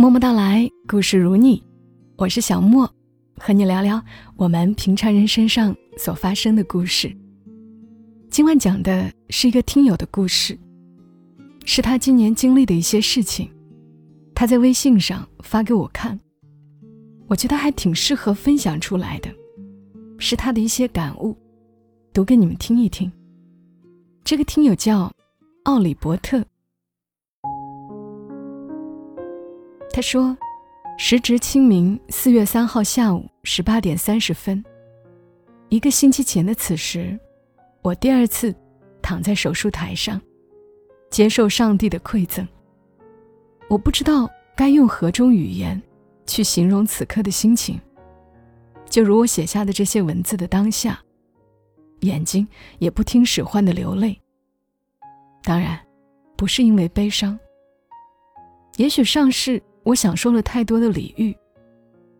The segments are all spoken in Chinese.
默默到来，故事如你，我是小莫，和你聊聊我们平常人身上所发生的故事。今晚讲的是一个听友的故事，是他今年经历的一些事情，他在微信上发给我看，我觉得还挺适合分享出来的，是他的一些感悟，读给你们听一听。这个听友叫奥里伯特。他说：“时值清明四月三号下午十八点三十分，一个星期前的此时，我第二次躺在手术台上，接受上帝的馈赠。我不知道该用何种语言去形容此刻的心情。就如我写下的这些文字的当下，眼睛也不听使唤的流泪。当然，不是因为悲伤。也许上世。”我享受了太多的礼遇，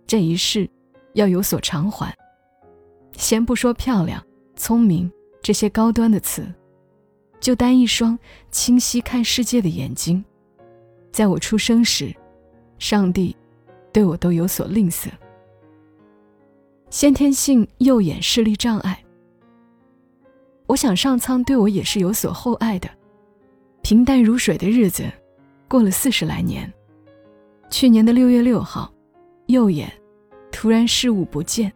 这一世要有所偿还。先不说漂亮、聪明这些高端的词，就单一双清晰看世界的眼睛，在我出生时，上帝对我都有所吝啬。先天性右眼视力障碍，我想上苍对我也是有所厚爱的。平淡如水的日子，过了四十来年。去年的六月六号，右眼突然视物不见。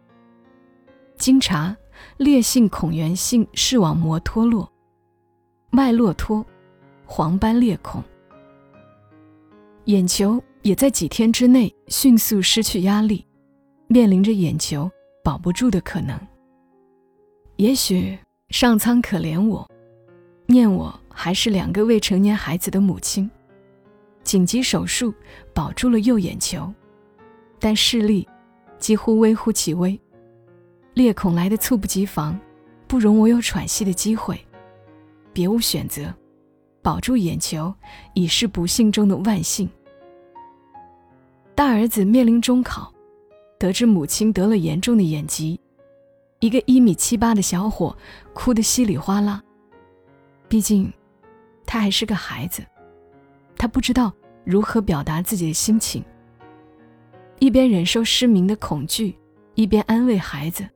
经查，烈性孔源性视网膜脱落，脉络脱，黄斑裂孔。眼球也在几天之内迅速失去压力，面临着眼球保不住的可能。也许上苍可怜我，念我还是两个未成年孩子的母亲。紧急手术保住了右眼球，但视力几乎微乎其微。裂孔来的猝不及防，不容我有喘息的机会，别无选择，保住眼球已是不幸中的万幸。大儿子面临中考，得知母亲得了严重的眼疾，一个一米七八的小伙哭得稀里哗啦。毕竟，他还是个孩子。他不知道如何表达自己的心情，一边忍受失明的恐惧，一边安慰孩子：“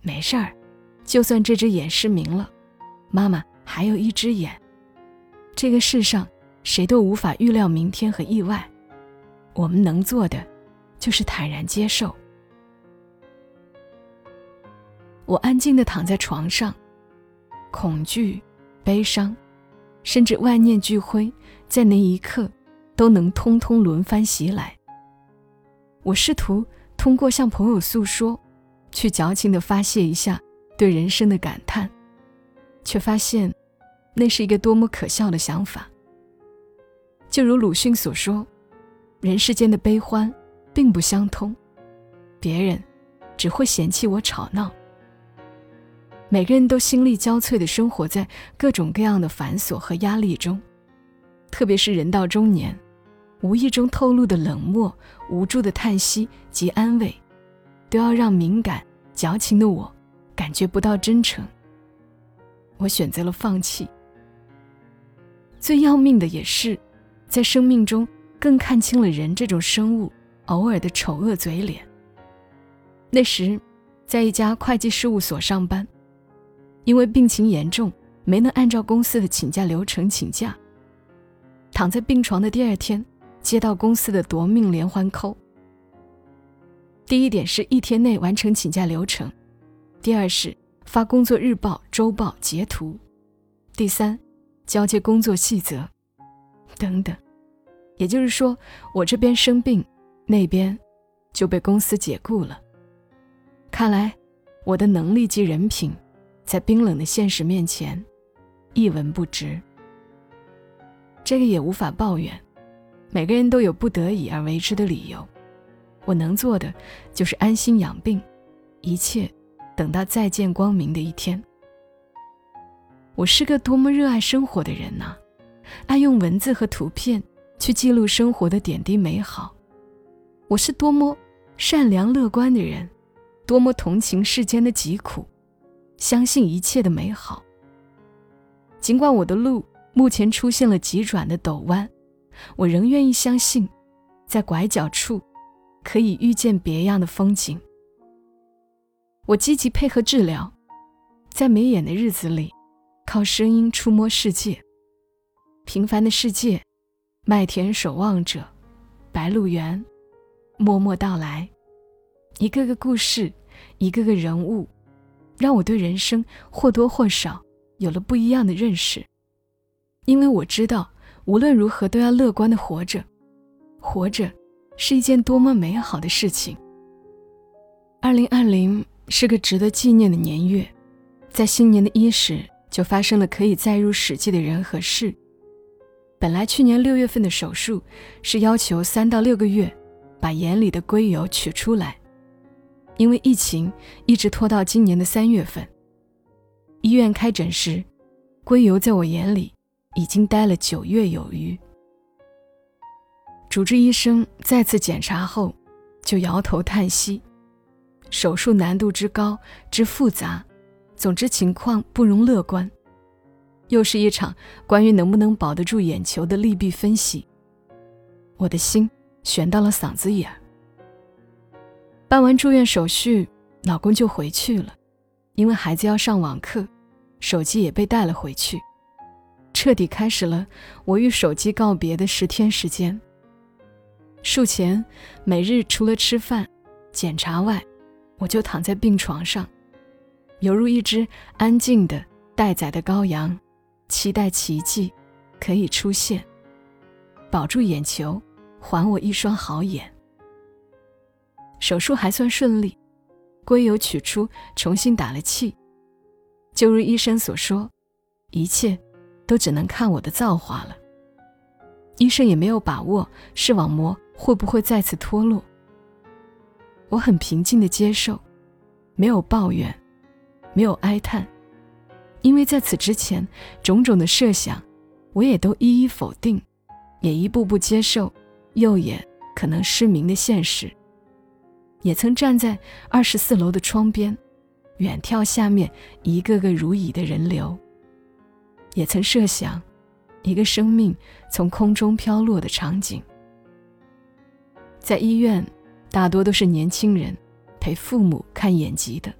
没事儿，就算这只眼失明了，妈妈还有一只眼。这个世上谁都无法预料明天和意外，我们能做的就是坦然接受。”我安静地躺在床上，恐惧、悲伤。甚至万念俱灰，在那一刻，都能通通轮番袭来。我试图通过向朋友诉说，去矫情地发泄一下对人生的感叹，却发现，那是一个多么可笑的想法。就如鲁迅所说，人世间的悲欢，并不相通，别人只会嫌弃我吵闹。每个人都心力交瘁地生活在各种各样的繁琐和压力中，特别是人到中年，无意中透露的冷漠、无助的叹息及安慰，都要让敏感、矫情的我感觉不到真诚。我选择了放弃。最要命的也是，在生命中更看清了人这种生物偶尔的丑恶嘴脸。那时，在一家会计事务所上班。因为病情严重，没能按照公司的请假流程请假。躺在病床的第二天，接到公司的夺命连环扣。第一点是一天内完成请假流程，第二是发工作日报、周报截图，第三交接工作细则，等等。也就是说，我这边生病，那边就被公司解雇了。看来，我的能力及人品。在冰冷的现实面前，一文不值。这个也无法抱怨，每个人都有不得已而为之的理由。我能做的就是安心养病，一切等到再见光明的一天。我是个多么热爱生活的人呐，爱用文字和图片去记录生活的点滴美好。我是多么善良乐观的人，多么同情世间的疾苦。相信一切的美好。尽管我的路目前出现了急转的陡弯，我仍愿意相信，在拐角处，可以遇见别样的风景。我积极配合治疗，在没眼的日子里，靠声音触摸世界。平凡的世界，麦田守望者，白鹿原，默默到来，一个个故事，一个个人物，让我对人生或多或少有了不一样的认识。因为我知道，无论如何都要乐观的活着，活着是一件多么美好的事情。二零二零是个值得纪念的年月，在新年的伊始就发生了可以载入史记的人和事。本来去年六月份的手术是要求三到六个月把眼里的硅油取出来，因为疫情一直拖到今年的三月份。医院开诊时，硅油在我眼里已经待了九月有余。主治医生再次检查后，就摇头叹息：手术难度之高之复杂，总之情况不容乐观。又是一场关于能不能保得住眼球的利弊分析，我的心悬到了嗓子眼儿。办完住院手续，老公就回去了，因为孩子要上网课，手机也被带了回去，彻底开始了我与手机告别的十天时间。术前，每日除了吃饭、检查外，我就躺在病床上，犹如一只安静的待宰的羔羊。期待奇迹可以出现，保住眼球，还我一双好眼。手术还算顺利，硅油取出，重新打了气。就如医生所说，一切都只能看我的造化了。医生也没有把握视网膜会不会再次脱落。我很平静的接受，没有抱怨，没有哀叹。因为在此之前，种种的设想，我也都一一否定，也一步步接受右眼可能失明的现实。也曾站在二十四楼的窗边，远眺下面一个个如蚁的人流。也曾设想，一个生命从空中飘落的场景。在医院，大多都是年轻人陪父母看眼疾的。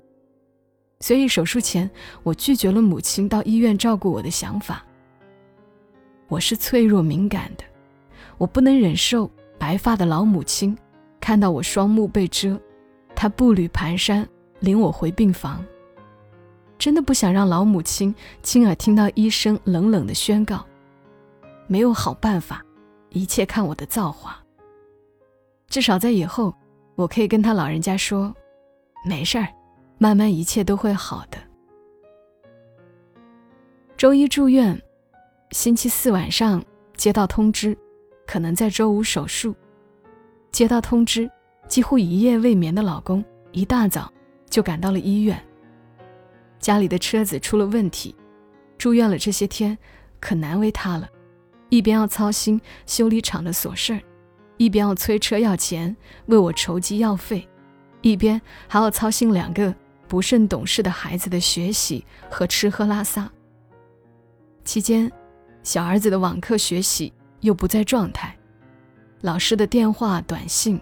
所以手术前，我拒绝了母亲到医院照顾我的想法。我是脆弱敏感的，我不能忍受白发的老母亲看到我双目被遮，她步履蹒跚领我回病房。真的不想让老母亲亲耳听到医生冷冷的宣告：“没有好办法，一切看我的造化。”至少在以后，我可以跟他老人家说：“没事儿。”慢慢一切都会好的。周一住院，星期四晚上接到通知，可能在周五手术。接到通知，几乎一夜未眠的老公一大早就赶到了医院。家里的车子出了问题，住院了这些天，可难为他了。一边要操心修理厂的琐事儿，一边要催车要钱，为我筹集药费，一边还要操心两个。不甚懂事的孩子的学习和吃喝拉撒。期间，小儿子的网课学习又不在状态，老师的电话短信，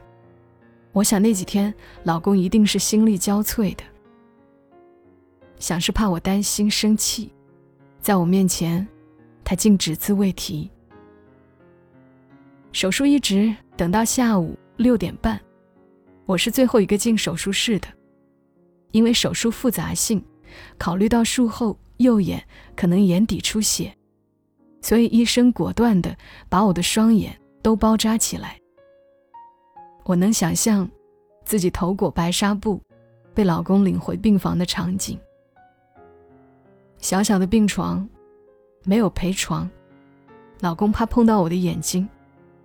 我想那几天老公一定是心力交瘁的。想是怕我担心生气，在我面前，他竟只字未提。手术一直等到下午六点半，我是最后一个进手术室的。因为手术复杂性，考虑到术后右眼可能眼底出血，所以医生果断地把我的双眼都包扎起来。我能想象自己头裹白纱布，被老公领回病房的场景。小小的病床，没有陪床，老公怕碰到我的眼睛，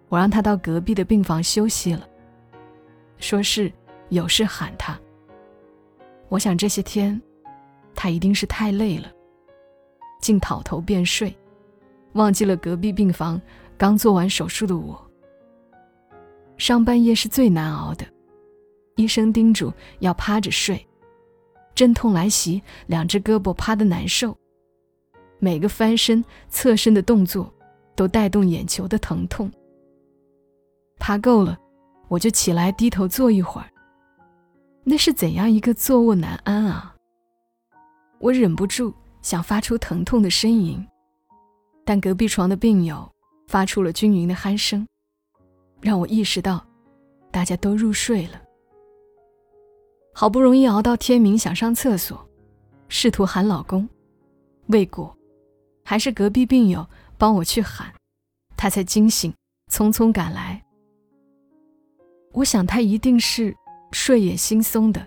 我让他到隔壁的病房休息了，说是有事喊他。我想这些天，他一定是太累了，竟倒头便睡，忘记了隔壁病房刚做完手术的我。上半夜是最难熬的，医生叮嘱要趴着睡，阵痛来袭，两只胳膊趴得难受，每个翻身、侧身的动作都带动眼球的疼痛。趴够了，我就起来低头坐一会儿。那是怎样一个坐卧难安啊！我忍不住想发出疼痛的呻吟，但隔壁床的病友发出了均匀的鼾声，让我意识到大家都入睡了。好不容易熬到天明，想上厕所，试图喊老公，未果，还是隔壁病友帮我去喊，他才惊醒，匆匆赶来。我想他一定是睡眼惺忪的，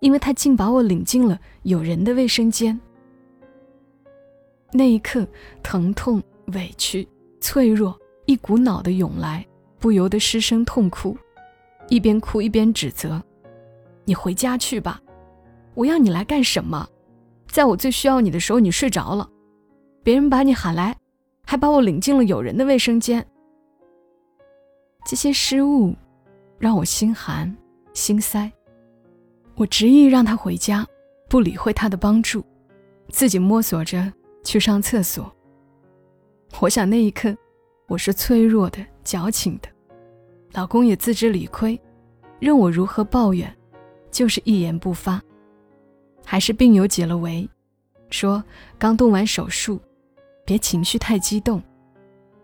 因为他竟把我领进了有人的卫生间。那一刻，疼痛、委屈、脆弱一股脑的涌来，不由得失声痛哭，一边哭一边指责。你回家去吧，我要你来干什么？在我最需要你的时候，你睡着了，别人把你喊来，还把我领进了有人的卫生间。这些失误让我心寒心塞，我执意让他回家，不理会他的帮助，自己摸索着去上厕所。我想那一刻，我是脆弱的、矫情的，老公也自知理亏，任我如何抱怨。就是一言不发，还是病友解了围，说刚动完手术，别情绪太激动，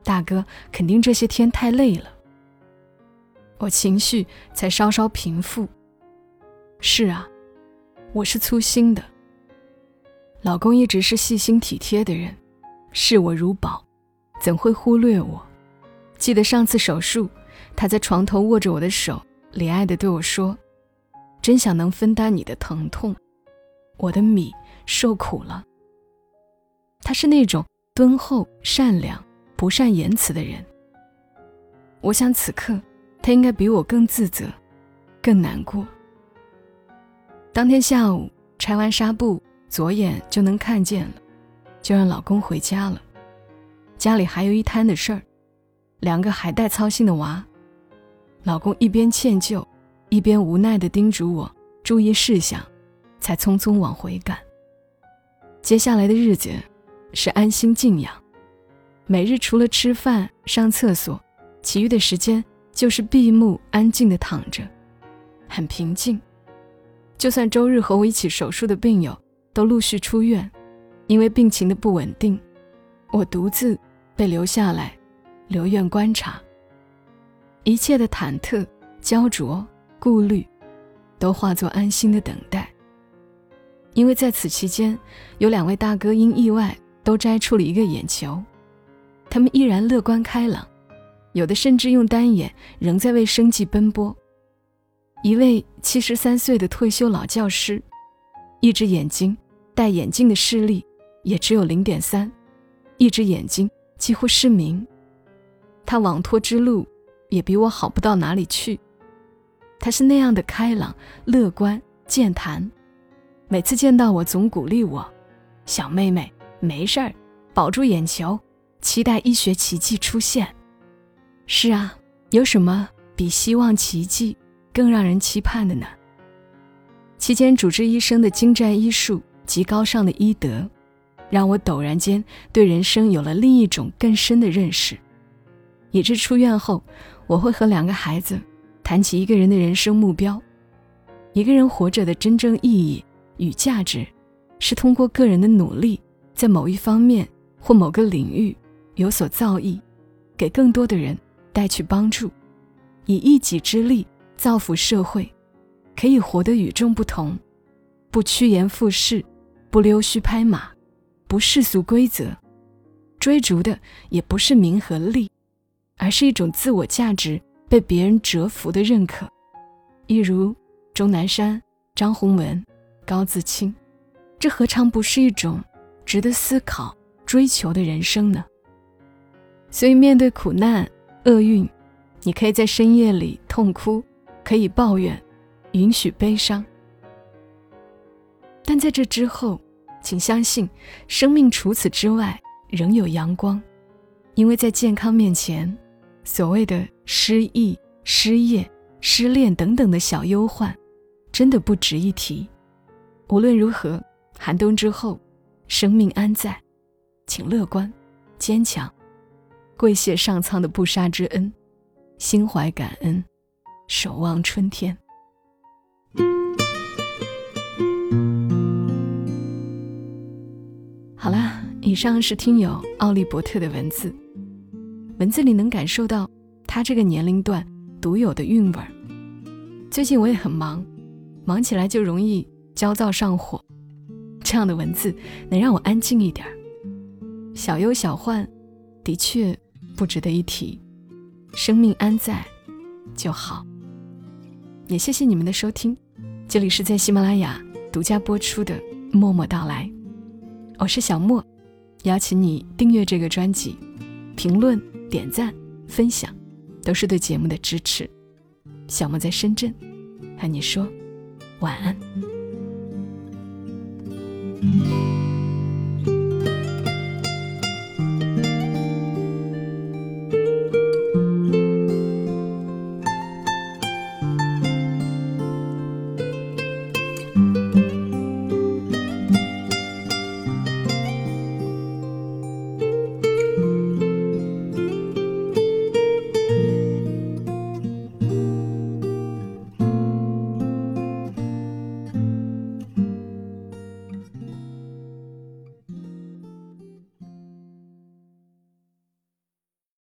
大哥肯定这些天太累了。我情绪才稍稍平复。是啊，我是粗心的。老公一直是细心体贴的人，视我如宝，怎会忽略我？记得上次手术，他在床头握着我的手，怜爱的对我说。真想能分担你的疼痛，我的米受苦了。他是那种敦厚、善良、不善言辞的人。我想此刻他应该比我更自责，更难过。当天下午拆完纱布，左眼就能看见了，就让老公回家了。家里还有一摊的事儿，两个还带操心的娃，老公一边歉疚。一边无奈地叮嘱我注意事项，才匆匆往回赶。接下来的日子是安心静养，每日除了吃饭、上厕所，其余的时间就是闭目安静地躺着，很平静。就算周日和我一起手术的病友都陆续出院，因为病情的不稳定，我独自被留下来留院观察。一切的忐忑、焦灼。顾虑，都化作安心的等待。因为在此期间，有两位大哥因意外都摘出了一个眼球，他们依然乐观开朗，有的甚至用单眼仍在为生计奔波。一位七十三岁的退休老教师，一只眼睛戴眼镜的视力也只有零点三，一只眼睛几乎失明，他网脱之路也比我好不到哪里去。他是那样的开朗、乐观、健谈，每次见到我总鼓励我：“小妹妹，没事儿，保住眼球，期待医学奇迹出现。”是啊，有什么比希望奇迹更让人期盼的呢？期间，主治医生的精湛医术及高尚的医德，让我陡然间对人生有了另一种更深的认识，以致出院后，我会和两个孩子。谈起一个人的人生目标，一个人活着的真正意义与价值，是通过个人的努力，在某一方面或某个领域有所造诣，给更多的人带去帮助，以一己之力造福社会，可以活得与众不同，不趋炎附势，不溜须拍马，不世俗规则，追逐的也不是名和利，而是一种自我价值。被别人折服的认可，一如钟南山、张宏文、高自清，这何尝不是一种值得思考、追求的人生呢？所以，面对苦难、厄运，你可以在深夜里痛哭，可以抱怨，允许悲伤。但在这之后，请相信，生命除此之外仍有阳光，因为在健康面前。所谓的失忆、失业、失恋等等的小忧患，真的不值一提。无论如何，寒冬之后，生命安在，请乐观、坚强，跪谢上苍的不杀之恩，心怀感恩，守望春天。好啦，以上是听友奥利伯特的文字，文字里能感受到他这个年龄段独有的韵味儿。最近我也很忙，忙起来就容易焦躁上火，这样的文字能让我安静一点儿。小忧小患，的确不值得一提，生命安在就好。也谢谢你们的收听，这里是在喜马拉雅独家播出的《默默到来》，我是小莫，邀请你订阅这个专辑，评论、点赞、分享，都是对节目的支持。小莫在深圳，和你说晚安。